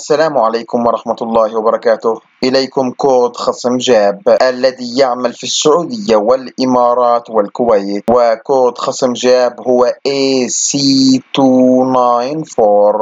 السلام عليكم ورحمة الله وبركاته. إليكم كود خصم جاب الذي يعمل في السعودية والإمارات والكويت وكود خصم جاب هو AC294